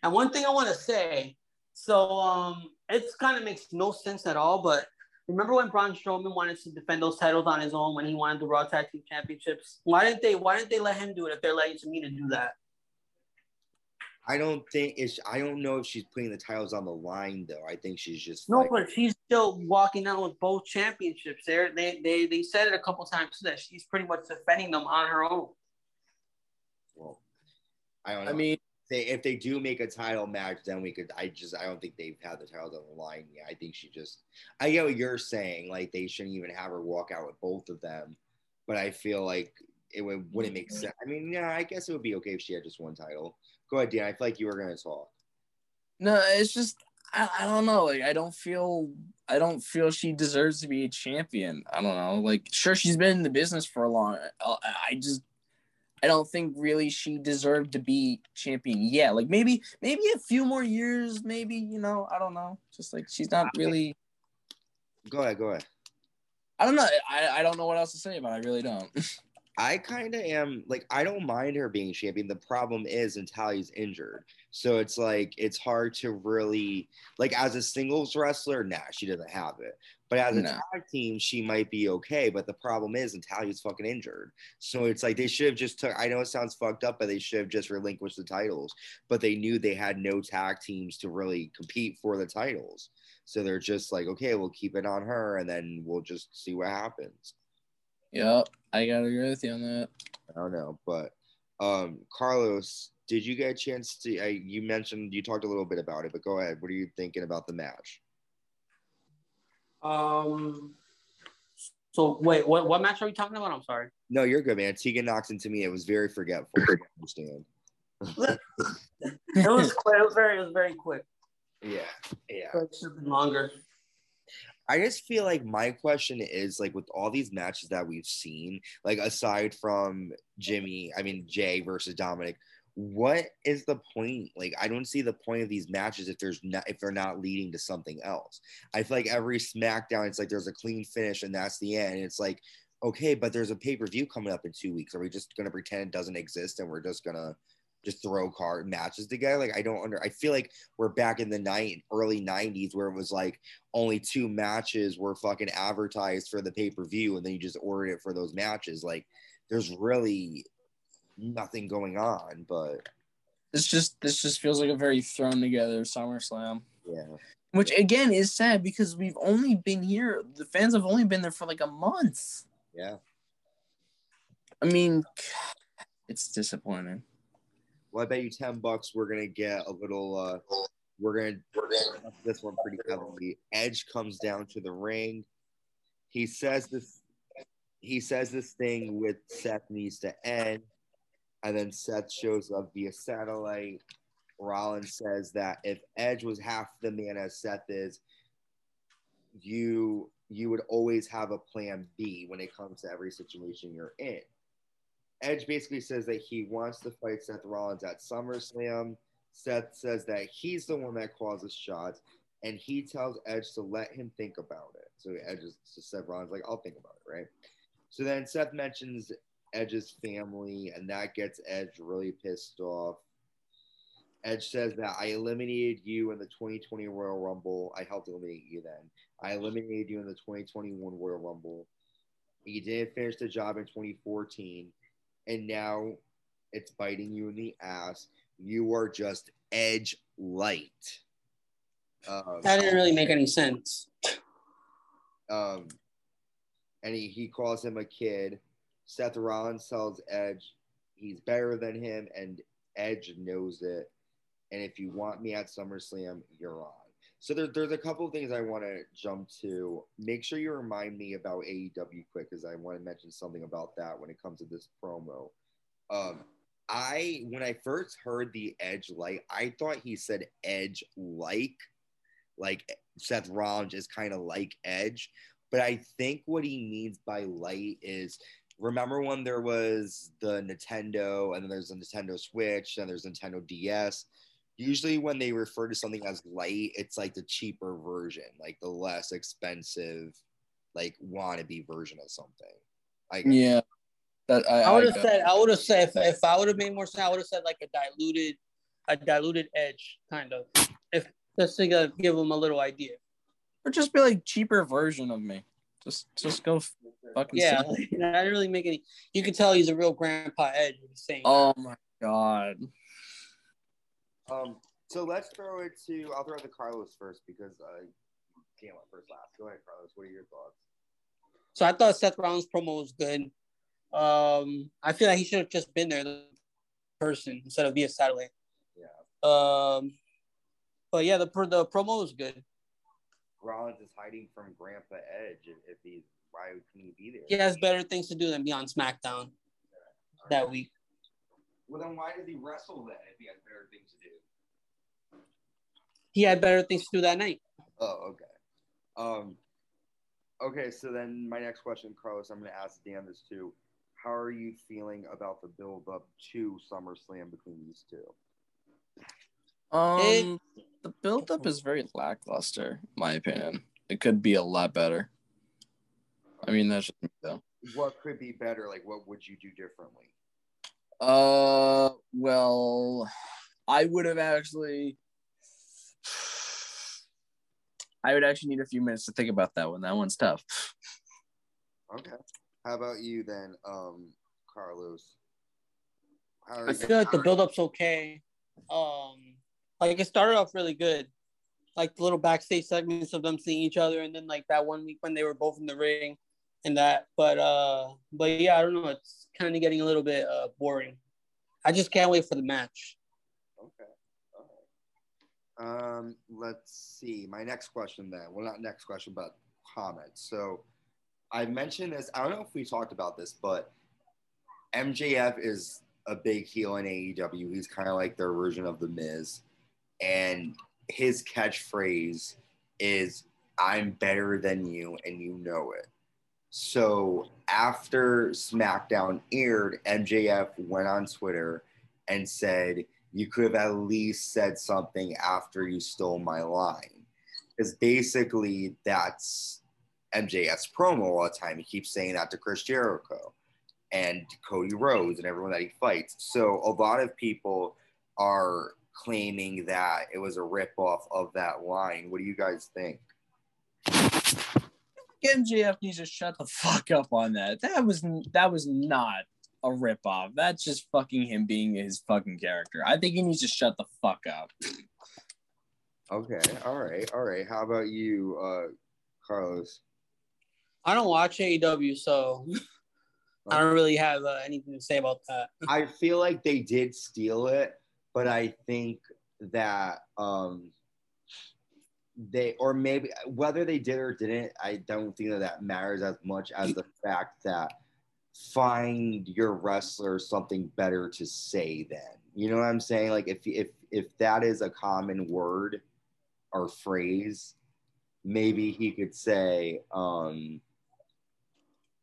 And one thing I want to say, so um it kind of makes no sense at all, but remember when Braun Strowman wanted to defend those titles on his own when he wanted the Raw Tag Team Championships? Why didn't they why didn't they let him do it if they're letting Tamina do that? I don't think it's. I don't know if she's putting the titles on the line though. I think she's just No, like, but she's still walking out with both championships. There, they they they said it a couple times that she's pretty much defending them on her own. well, I don't know. I mean, they, if they do make a title match, then we could. I just I don't think they've had the titles on the line yet. I think she just. I get what you're saying. Like they shouldn't even have her walk out with both of them, but I feel like it would, wouldn't make mm-hmm. sense. I mean, yeah, I guess it would be okay if she had just one title. Go ahead, Dan. I feel like you were gonna talk. no, it's just I, I don't know. Like I don't feel I don't feel she deserves to be a champion. I don't know. Like sure she's been in the business for a long. I, I just I don't think really she deserved to be champion yet. Like maybe maybe a few more years. Maybe you know I don't know. Just like she's not really. Go ahead. Go ahead. I don't know. I, I don't know what else to say about. it. I really don't. [LAUGHS] I kind of am like I don't mind her being champion. The problem is Natalya's injured, so it's like it's hard to really like as a singles wrestler. Nah, she doesn't have it. But as a No. tag team, she might be okay. But the problem is Natalya's fucking injured, so it's like they should have just took. I know it sounds fucked up, but they should have just relinquished the titles. But they knew they had no tag teams to really compete for the titles, so they're just like, okay, we'll keep it on her, and then we'll just see what happens. Yep, I gotta agree with you on that. I don't know, but um, Carlos, did you get a chance to? I, you mentioned you talked a little bit about it, but go ahead. What are you thinking about the match? Um. So wait, what what match are we talking about? I'm sorry. No, you're good, man. Tegan Nox into me. It was very forgetful. I understand. [LAUGHS] It was quick. It was very it was very quick. Yeah, yeah. It should have been longer. I just feel like my question is like with all these matches that we've seen, like aside from Jimmy, I mean Jay versus Dominik, what is the point? Like I don't see the point of these matches if there's not if they're not leading to something else. I feel like every SmackDown, it's like there's a clean finish and that's the end. It's like, okay, but there's a pay-per-view coming up in two weeks. Are we just gonna pretend it doesn't exist and we're just gonna just throw card matches together. Like I don't under. I feel like we're back in the night early '90s where it was like only two matches were fucking advertised for the pay per view, and then you just ordered it for those matches. Like there's really nothing going on. But This just this just feels like a very thrown together SummerSlam. yeah, Which again is sad because we've only been here. The fans have only been there for like a month. yeah. I mean, [SIGHS] it's disappointing. Well, I bet you ten bucks we're gonna get a little. uh We're gonna we're gonna this one pretty heavily. Edge comes down to the ring. He says this. He says this thing with Seth needs to end, and then Seth shows up via satellite. Rollins says that if Edge was half the man as Seth is, you you would always have a plan B when it comes to every situation you're in. Edge basically says that he wants to fight Seth Rollins at SummerSlam. Seth says that he's the one that causes shots, and he tells Edge to let him think about it. So Edge is so Seth Rollins like, I'll think about it, right? So then Seth mentions Edge's family, and that gets Edge really pissed off. Edge says that I eliminated you in the 2020 Royal Rumble. I helped eliminate you then. I eliminated you in the 2021 Royal Rumble. You didn't finish the job in 2014, and now it's biting you in the ass. You are just Edge light. Um, that didn't really make any sense. Um, and he, he calls him a kid. Seth Rollins tells Edge he's better than him, and Edge knows it. And if you want me at SummerSlam, you're on. So there, there's a couple of things I want to jump to. Make sure you remind me about AEW quick, because I want to mention something about that when it comes to this promo. Um, I when I first heard the Edge light, I thought he said Edge like, like Seth Rollins is kind of like Edge, but I think what he means by light is remember when there was the Nintendo and then there's a Nintendo Switch and there's Nintendo DS. Usually, when they refer to something as light, it's like the cheaper version, like the less expensive, like wannabe version of something. I yeah, that I, I would have said I would have said if, if I would have made more sense, I would have said like a diluted, a diluted edge kind of, if just to give them a little idea or just be like cheaper version of me. Just just go fucking. Yeah, like, I [LAUGHS] didn't really make any. You can tell he's a real grandpa Edge. Saying. Oh my god. Um. So let's throw it to. I'll throw it to Carlos first because I can't let first last. Go ahead, Carlos. What are your thoughts? So I thought Seth Rollins promo was good. Um, I feel like he should have just been there, the person instead of via satellite. Yeah. Um, but yeah, the the promo was good. Rollins is hiding from Grandpa Edge if, if he's why can he be there? He has better things to do than be on SmackDown yeah. that week. Well, then why did he wrestle then if he has better things to do? He had better things to do that night. Oh, okay. Um, okay, so then my next question, Carlos, I'm going to ask Dan this too. How are you feeling about the build up to SummerSlam between these two? Um, it, the build-up is very lackluster, in my opinion. It could be a lot better. I mean, that's just me, though. What could be better? Like, what would you do differently? Uh, well, I would have actually. I would actually need a few minutes to think about that one. That one's tough. Okay. How about you then, um, Carlos? I feel like the build-up's okay. Um, like it started off really good, like the little backstage segments of them seeing each other, and then like that one week when they were both in the ring, and that. But uh, but yeah, I don't know. It's kind of getting a little bit uh boring. I just can't wait for the match. Um, let's see. My next question then. Well, not next question, but comment. So I mentioned this. I don't know if we talked about this, but MJF is a big heel in AEW. He's kind of like their version of the Miz and his catchphrase is I'm better than you and you know it. So after SmackDown aired, MJF went on Twitter and said, You could have at least said something after you stole my line. Because basically, that's MJF's promo all the time. He keeps saying that to Chris Jericho and Cody Rhodes and everyone that he fights. So a lot of people are claiming that it was a ripoff of that line. What do you guys think? MJF needs to shut the fuck up on that. That was that was not a ripoff. That's just fucking him being his fucking character. I think he needs to shut the fuck up. Okay, all right, all right. How about you, uh, Carlos? I don't watch AEW, so I don't really have uh, anything to say about that. I feel like they did steal it but I think that um, they or maybe whether they did or didn't, I don't think that that matters as much as the fact that find your wrestler something better to say. Then you know what I'm saying? Like if if if that is a common word or phrase, maybe he could say. Um,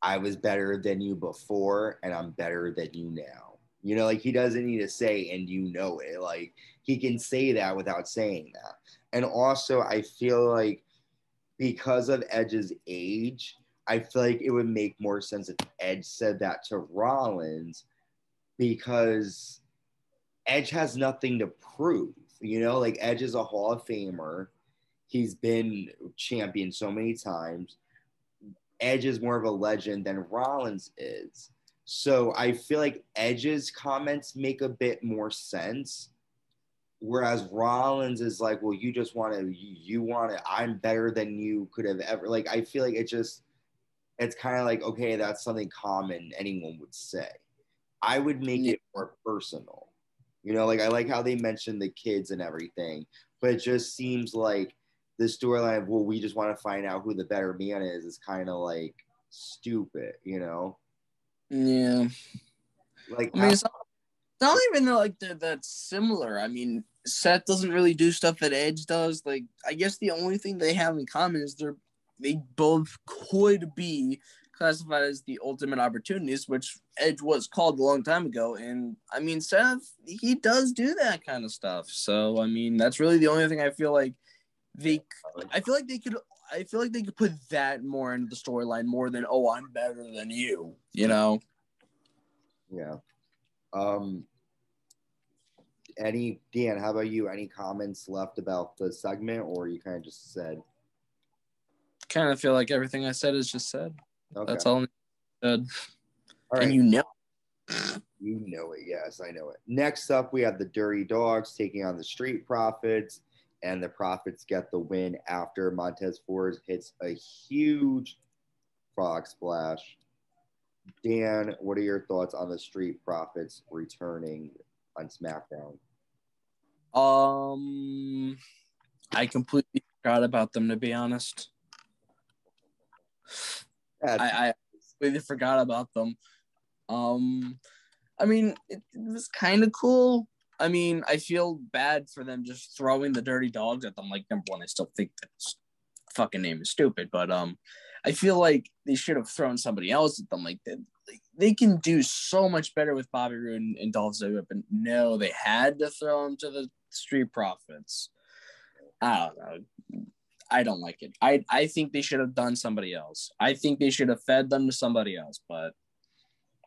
I was better than you before, and I'm better than you now. You know, like he doesn't need to say, and you know it. Like he can say that without saying that. And also, I feel like because of Edge's age, I feel like it would make more sense if Edge said that to Rollins because Edge has nothing to prove. You know, like Edge is a Hall of Famer. He's been champion so many times. Edge is more of a legend than Rollins is. So I feel like Edge's comments make a bit more sense. Whereas Rollins is like, well, you just want to, you want to, I'm better than you could have ever. Like, I feel like it just, it's kind of like, okay, that's something common anyone would say. I would make it more personal. You know, like I like how they mentioned the kids and everything, but it just seems like the storyline of, well, we just want to find out who the better man is, is kind of like stupid, you know? Yeah. Like, I mean, it's not, it's not even like they're that similar. I mean, Seth doesn't really do stuff that Edge does. Like, I guess the only thing they have in common is they're they both could be classified as the ultimate opportunities, which Edge was called a long time ago. And I mean, Seth, he does do that kind of stuff. So I mean, that's really the only thing I feel like they. I feel like they could. I feel like they could put that more into the storyline more than oh, I'm better than you. You know. yeah. Um, any Dan, how about you? Any comments left about the segment, or you kind of just said? Kind of feel like everything I said is just said. Okay. That's all I said. All right. And you know. You know it. Yes, I know it. Next up, we have the Dirty Dogs taking on the Street Profits, and the Profits get the win after Montez Ford hits a huge frog splash. Dan, what are your thoughts on the Street Profits returning on SmackDown? Um, I completely forgot about them to be honest. I, I completely forgot about them. Um, I mean, it, it was kind of cool. I mean, I feel bad for them just throwing the dirty dogs at them. Like, number one, I still think that fucking name is stupid, but um, I feel like they should have thrown somebody else at them. Like, they, they can do so much better with Bobby Roode and Dolph Ziggler, but no, they had to throw them to the Street Profits. I don't know. I don't like it. I I think they should have done somebody else. I think they should have fed them to somebody else. But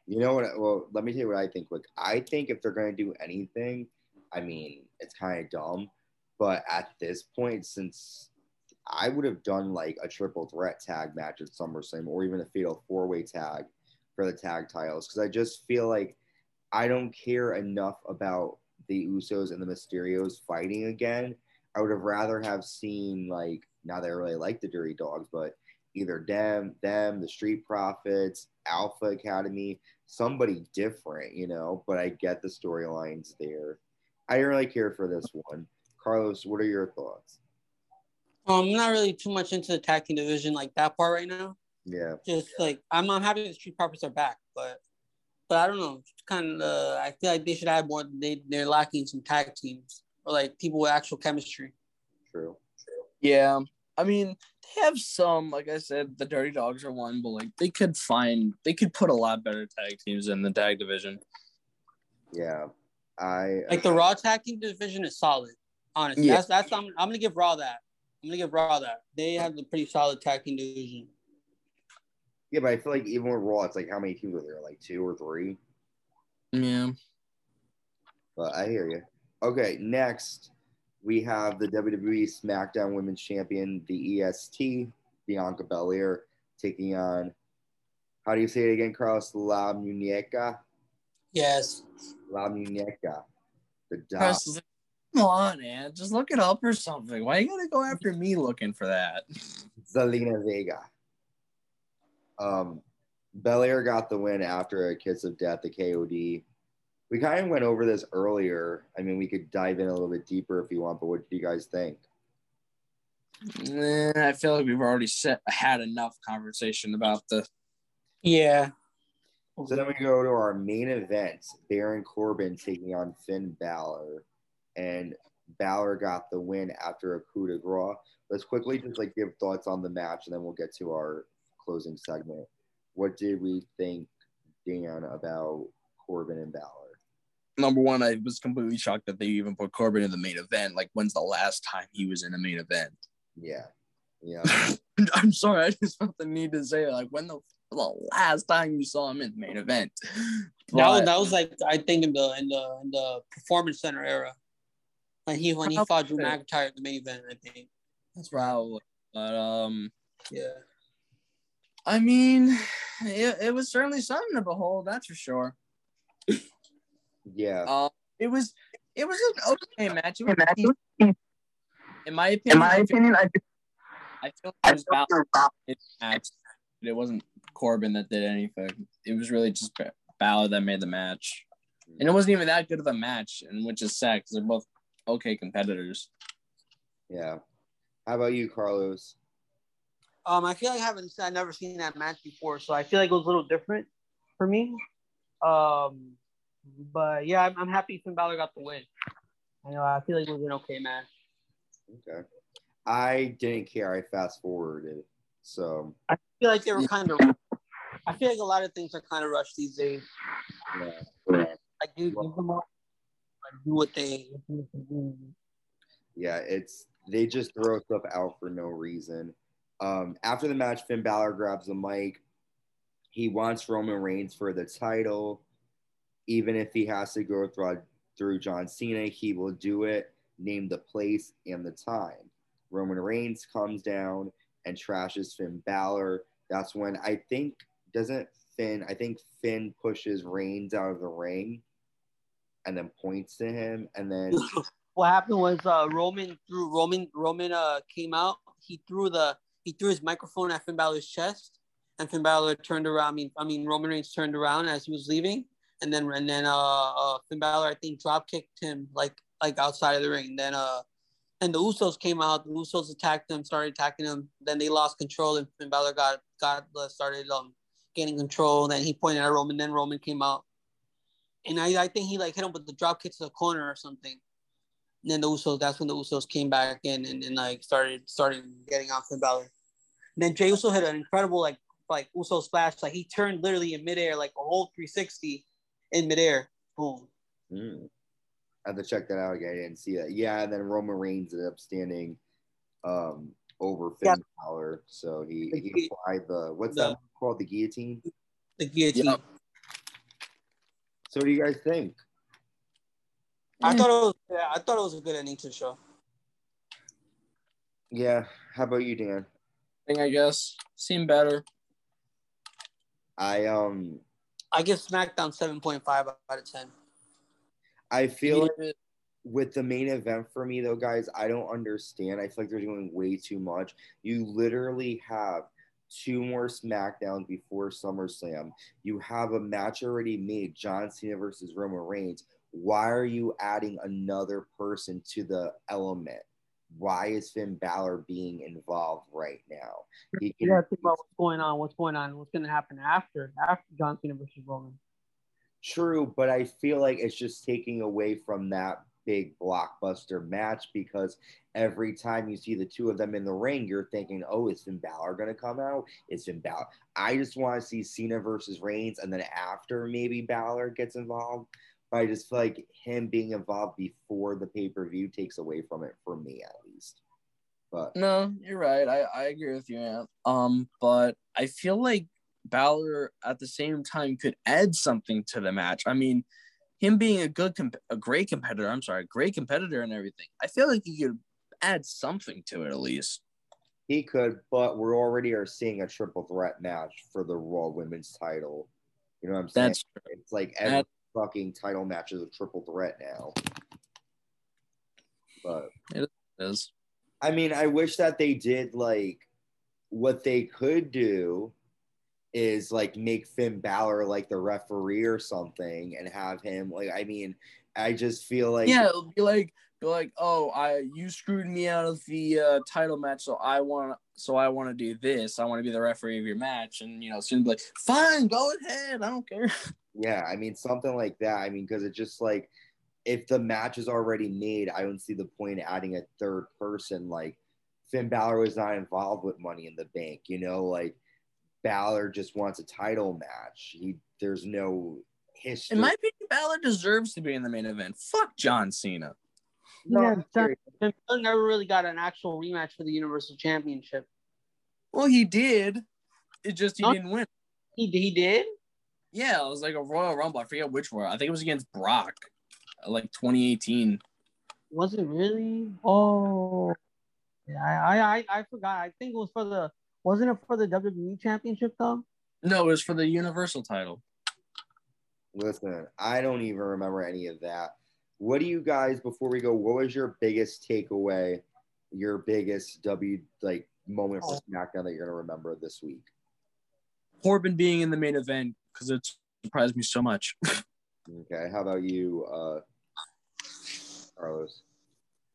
You know what? Well, let me tell you what I think. Look, I think if they're going to do anything, I mean, it's kind of dumb, but at this point, since I would have done like a triple threat tag match at SummerSlam or even a fatal four way tag for the tag titles, because I just feel like I don't care enough about the Usos and the Mysterios fighting again. I would have rather have seen like now that I really like the Dirty Dogs, but either them, them, the Street Profits, Alpha Academy, somebody different, you know. But I get the storylines there. I didn't really care for this one. Carlos, what are your thoughts? Um, I'm not really too much into the tag team division like that part right now. Yeah, Just like I'm, I'm happy the Street Profits are back, but but I don't know. Kind of, I feel like they should add more. They they're lacking some tag teams or like people with actual chemistry. true. Yeah, I mean they have some. Like I said, the Dirty Dogs are one, but like they could find they could put a lot better tag teams in the tag division. Yeah, I uh, Like the Raw tag team division is solid. Honestly, Yeah. that's that's I'm, I'm gonna give Raw that. I'm gonna give Raw that. They have a pretty solid tag team division. yeah, but I feel like even with Raw, it's like how many teams are there? Like two or three. Yeah, But I hear you. Okay, next we have the WWE SmackDown Women's Champion, the EST, Bianca Belair, taking on. How do you say it again, Carlos? La Muñeca. Yes. La Muñeca. The dog. Chris is like, come on, man, just look it up or something. Why are you gotta go after me looking for that? [LAUGHS] Zelina Vega. Um, Belair got the win after a kiss of death, the KOD. We kind of went over this earlier. I mean, we could dive in a little bit deeper if you want, but what do you guys think? Eh, I feel like we've already set, had enough conversation about the. Yeah. So then we go to our main event Baron Corbin taking on Finn Balor. And Balor got the win after a coup de grace. Let's quickly just like give thoughts on the match and then we'll get to our closing segment. What did we think, Dan, about Corbin and Balor? Number one, I was completely shocked that they even put Corbin in the main event. Like, when's the last time he was in a main event? [LAUGHS] Yeah. Yeah. I'm sorry, I just felt the need to say it. Like, when the, the last time you saw him in the main event? That was, that was like I think in the in the in the performance center era. When he when he fought Drew McIntyre in the main event, I think. That's probably. But um, Yeah. I mean, it, it was certainly something to behold. That's for sure. Yeah. Uh, it was it was an okay match. It was decent. in my opinion. In my opinion, I I feel like it was Balor in the match, but it wasn't Corbin that did anything. It was really just Ba- Balor that made the match, and it wasn't even that good of a match, and which is sad because they're both okay competitors. Yeah. How about you, Carlos? Um, I feel like I haven't I've never seen that match before, so I feel like it was a little different for me. Um, but yeah, I'm, I'm happy Finn Balor got the win. I know I feel like it was an okay match. Okay. I didn't care. I fast forwarded. So I feel like they were kind of. I feel like a lot of things are kind of rushed these days. yeah. Like do, give them all, like, do what they. do what they do. Yeah, it's they just throw stuff out for no reason. Um, after the match, Finn Balor grabs the mic. He wants Roman Reigns for the title, even if he has to go through through John Cena. He will do it. Name the place and the time. Roman Reigns comes down and trashes Finn Balor. That's when I think doesn't Finn. I think Finn pushes Reigns out of the ring, and then points to him, and then [LAUGHS] what happened was uh, Roman threw Roman Roman uh came out. He threw the he threw his microphone at Finn Balor's chest, and Finn Balor turned around. I mean, I mean Roman Reigns turned around as he was leaving, and then and then uh, uh Finn Balor I think drop kicked him like like outside of the ring. Then uh and the Usos came out. The Usos attacked him, started attacking him. Then they lost control, and Finn Balor got got uh, started um gaining control. Then he pointed at Roman. Then Roman came out, and I I think he like hit him with the drop kick to the corner or something. And then the Usos, that's when the Usos came back in and, and like started started getting on Finn Balor. And then Jay Uso hit an incredible like like Uso splash. Like he turned literally in midair, like a whole 360 in midair. Boom. Hmm. I have to check that out again. I didn't see that. Yeah, and then Roman Reigns ended up standing um, over Finn Yeah. Balor, so he he applied the what's the- that called? The guillotine. The guillotine. Yep. So, what do you guys think? I thought it was yeah, I thought it was a good ending to the show. Yeah. How about you, Dan? Thing I guess seemed better. I um I give SmackDown 7.5 out of 10. I feel like with the main event for me though, guys, I don't understand. I feel like they're doing way too much. You literally have two more SmackDowns before SummerSlam. You have a match already made, John Cena versus Roman Reigns. Why are you adding another person to the element? Why is Finn Balor being involved right now? You gotta think about what's going on, what's going on, what's gonna happen after after John Cena versus Roman. True, but I feel like it's just taking away from that big blockbuster match because every time you see the two of them in the ring, you're thinking, oh, is Finn Balor going to come out? Is Finn Balor? I just want to see Cena versus Reigns, and then after maybe Balor gets involved. I just feel like him being involved before the pay per view takes away from it for me at least. But No, you're right. I, I agree with you, man. Um, but I feel like Balor at the same time could add something to the match. I mean, him being a good, comp- a great competitor. I'm sorry, great competitor and everything. I feel like he could add something to it at least. he could, but we're already are seeing a triple threat match for the Raw Women's title. You know what I'm saying? That's true. It's like every fucking title match is a triple threat now. But it is. I mean, I wish that they did like what they could do is like make Finn Balor like the referee or something and have him like I mean, I just feel like yeah, it'll be like be like, oh, I you screwed me out of the uh, title match, so I want so I want to do this. I want to be the referee of your match, and you know, soon be like, fine, go ahead, I don't care. [LAUGHS] Yeah, I mean something like that. I mean, because it's just like if the match is already made, I don't see the point in adding a third person. Like Finn Balor was not involved with Money in the Bank, you know, like Balor just wants a title match. He there's no history. In my opinion, Balor deserves to be in the main event. Fuck John Cena. No, yeah, I'm John, serious. Never really got an actual rematch for the Universal Championship. Well, he did. It just he Huh? didn't win. He he did. Yeah, it was like a Royal Rumble. I forget which one. I think it was against Brock, uh, like 2018. Was it really? Oh, yeah. I I I, I forgot. I think it was for the. Wasn't it for the WWE Championship though? No, it was for the Universal title. Listen, I don't even remember any of that. What do you guys before we go? What was your biggest takeaway? Your biggest W like moment for SmackDown that you're gonna remember this week? Corbin being in the main event because it surprised me so much. [LAUGHS] Okay, how about you, uh, Carlos?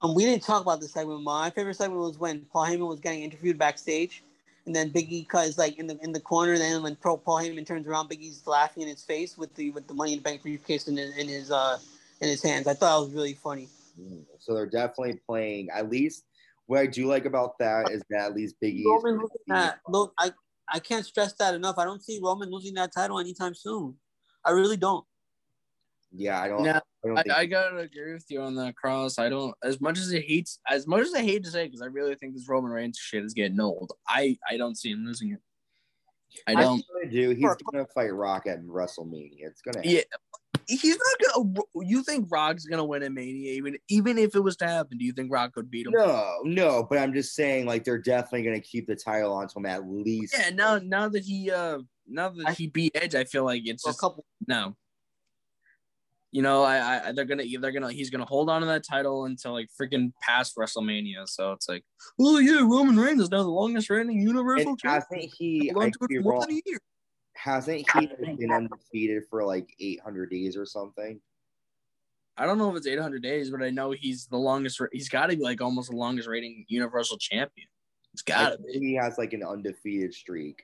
Um, we didn't talk about this segment. My favorite segment was when Paul Heyman was getting interviewed backstage, and then Biggie is like in the in the corner. And then when Pro Paul Heyman turns around, Big E's laughing in his face with the with the Money in the Bank briefcase in in his uh in his hands. I thought it was really funny. Mm, So they're definitely playing. At least what I do like about that is that at least Big E. Roman losing that. Look, I I can't stress that enough. I don't see Roman losing that title anytime soon. I really don't. Yeah, I don't. No, I don't I, I gotta agree with you on that, Cross. I don't as much as it hates as much as I hate to say because I really think this Roman Reigns shit is getting old. I I don't see him losing it. I I don't. he's gonna do. He's gonna fight Rock at WrestleMania. It's gonna. Yeah, he's not gonna. You think Rock's gonna win a Mania? Even even if it was to happen, do you think Rock would beat him? No, no, but I'm just saying, like, they're definitely gonna keep the title on him at least. Yeah. Now now that he uh now that I- he beat Edge, I feel like it's For a just couple. no. You know, I, I they're gonna they're gonna he's gonna hold on to that title until like freaking past WrestleMania. So it's like, oh yeah, Roman Reigns is now the longest reigning Universal champion. hasn't he? I to could be wrong. Than a year. Hasn't he been undefeated for like 800 days or something? I don't know if it's 800 days, but I know he's the longest. He's got to be like almost the longest reigning Universal champion. It's got to be. he has like an undefeated streak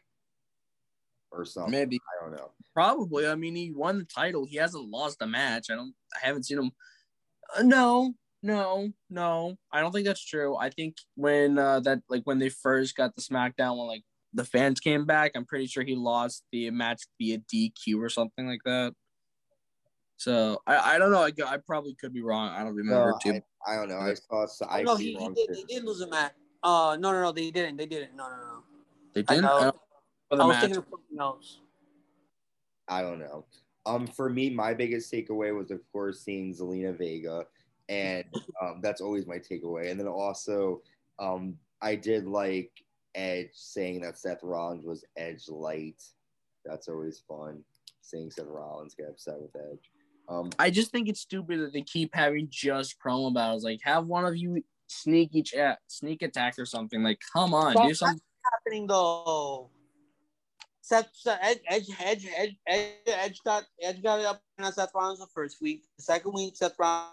or something. Maybe, I don't know. probably. I mean, he won the title. He hasn't lost a match. I don't. I haven't seen him. Uh, no, no, no. I don't think that's true. I think when uh, that like when they first got the SmackDown, when like the fans came back, I'm pretty sure he lost the match via DQ or something like that. So I, I don't know. I, I probably could be wrong. I don't remember No, too. I, I don't know. I saw. so- I no, could he, he did. too. They did lose a match. Uh, no, no, no, they didn't. They didn't. No, no, no. They didn't. know. I don't- the I was match. thinking of something else. I don't know. Um, for me, my biggest takeaway was, of course, seeing Zelina Vega, and um, that's always my takeaway. And then also, um, I did like Edge saying that Seth Rollins was Edge light. That's always fun. Seeing Seth Rollins get upset with Edge. Um, I just think it's stupid that they keep having just promo battles. Like, have one of you sneak each at sneak attack or something. Like, come on, do something. happening though. Seth, Seth Edge, Edge, Edge, Edge, Edge, Edge got Edge got it up on Seth Rollins the first week. The second week, Seth Rollins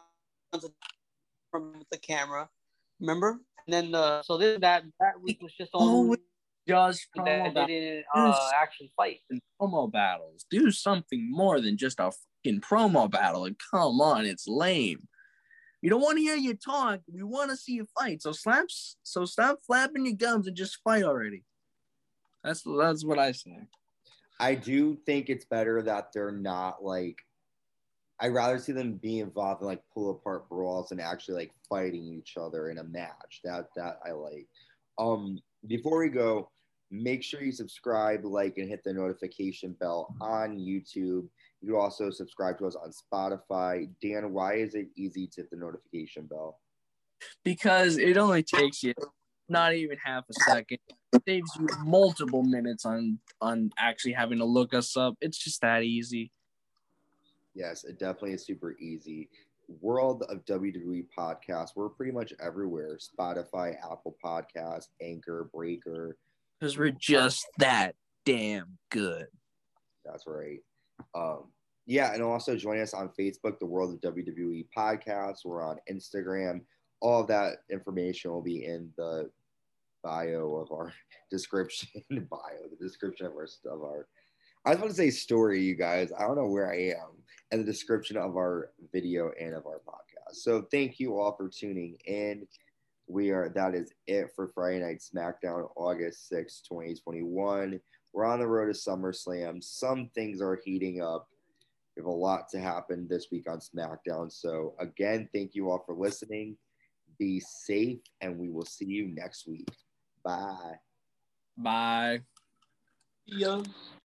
from the camera. Remember? And then the so this that that week was just Oh, only Just that promo they didn't uh, actually fight. promo battles. Do something more than just a fucking promo battle. And come on, it's lame. We don't want to hear you talk. We want to see you fight. So slaps. So stop flapping your gums and just fight already. That's that's what I say. I do think it's better that they're not like. I'd rather see them be involved in like pull apart brawls and actually like fighting each other in a match. That that I like. Um, before we go, make sure you subscribe, like, and hit the notification bell on YouTube. You also subscribe to us on Spotify. Dan, why is it easy to hit the notification bell? because it only takes you not even half a second. It saves you multiple minutes on on actually having to look us up. It's just that easy. Yes, it definitely is super easy. World of WWE podcast. We're pretty much everywhere. Spotify, Apple Podcast, Anchor, Breaker. Because we're just that damn good. That's right. Um, yeah, and also join us on Facebook, the World of WWE podcast. We're on Instagram. All of that information will be in the bio of our [LAUGHS] description. [LAUGHS] bio, the description of our of our. I was about to say story, you guys. I don't know where I am, and the description of our video and of our podcast. So thank you all for tuning in. We are that is it for Friday Night SmackDown, August sixth, 2021. We're on the road to SummerSlam. Some things are heating up. We have a lot to happen this week on SmackDown. So, again, thank you all for listening. Be safe, and we will see you next week. Bye. Bye. Yeah.